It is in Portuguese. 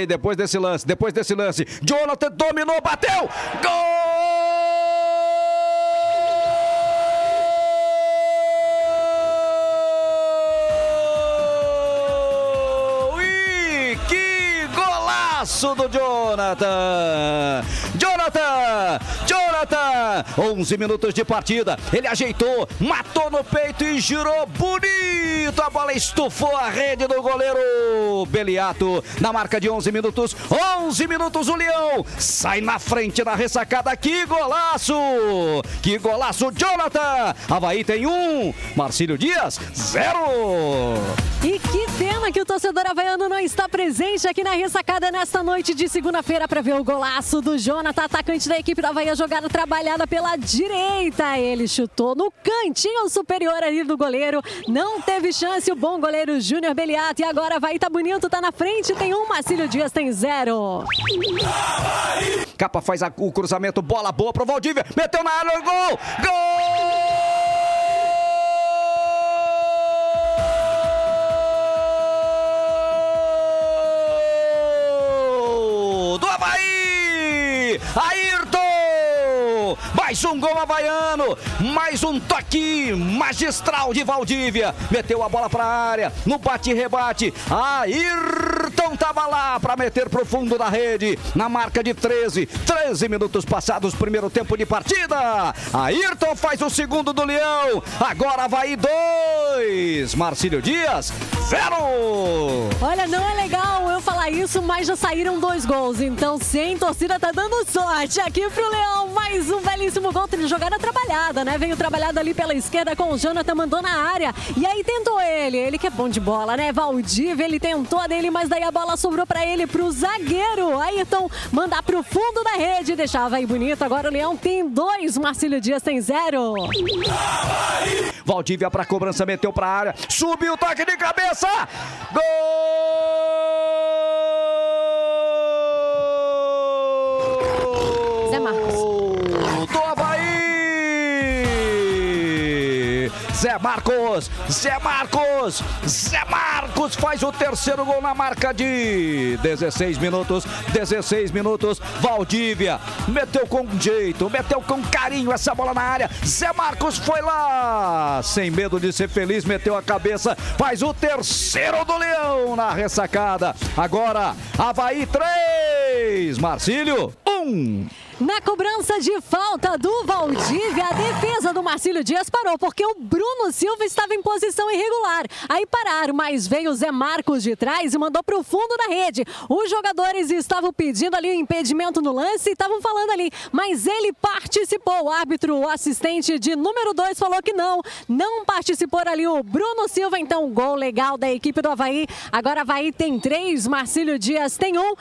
aí, depois desse lance, depois desse lance. Jonathan dominou, bateu! Gol! Golaço do Jonathan! Jonathan! Jonathan! 11 minutos de partida. Ele ajeitou, matou no peito e girou bonito. A bola estufou a rede do goleiro Beliato. Na marca de 11 minutos. 11 minutos o Leão sai na frente da ressacada. Que golaço! Que golaço, Jonathan! Havaí tem um. Marcílio Dias, zero. E que pena que o torcedor havaiano não está presente aqui na ressacada nesta noite de segunda-feira para ver o golaço do Jonathan, atacante da equipe do Havaí, a jogada trabalhada pela direita. Ele chutou no cantinho superior ali do goleiro, não teve chance o bom goleiro Júnior Beliato. E agora Havaí tá bonito, tá na frente, tem um, Marcílio Dias tem zero. Capa faz a, o cruzamento, bola boa pro Valdívia, meteu na área, gol! Gol! Ayrton! Mais um gol havaiano, mais um toque magistral de Valdívia. Meteu a bola para a área, no bate-rebate. Ayrton tava lá para meter pro fundo da rede, na marca de 13. 13 minutos passados, primeiro tempo de partida. Ayrton faz o segundo do Leão. Agora vai dois. Marcílio Dias, zero. Olha, não é legal isso, mas já saíram dois gols. Então, sem torcida, tá dando sorte aqui pro Leão. Mais um belíssimo gol, jogada trabalhada, né? Veio trabalhado ali pela esquerda com o Jonathan, mandou na área. E aí tentou ele, ele que é bom de bola, né? Valdívia, ele tentou dele, mas daí a bola sobrou pra ele, pro zagueiro. Ayrton mandar pro fundo da rede, deixava aí bonito. Agora o Leão tem dois, Marcílio Dias tem zero. Valdívia pra cobrança, meteu pra área, subiu o toque de cabeça. Gol! Zé Marcos. Do Havaí! Zé Marcos! Zé Marcos! Zé Marcos faz o terceiro gol na marca de 16 minutos. 16 minutos. Valdívia meteu com jeito, meteu com carinho essa bola na área. Zé Marcos foi lá, sem medo de ser feliz, meteu a cabeça, faz o terceiro do Leão na ressacada. Agora, Havaí 3, Marcílio 1. Na cobrança de falta do Valdívia, a defesa do Marcílio Dias parou, porque o Bruno Silva estava em posição irregular. Aí pararam, mas veio o Zé Marcos de trás e mandou para o fundo da rede. Os jogadores estavam pedindo ali o impedimento no lance e estavam falando ali, mas ele participou. O árbitro, o assistente de número 2, falou que não, não participou ali o Bruno Silva. Então, gol legal da equipe do Havaí. Agora Havaí tem três, Marcílio Dias tem um.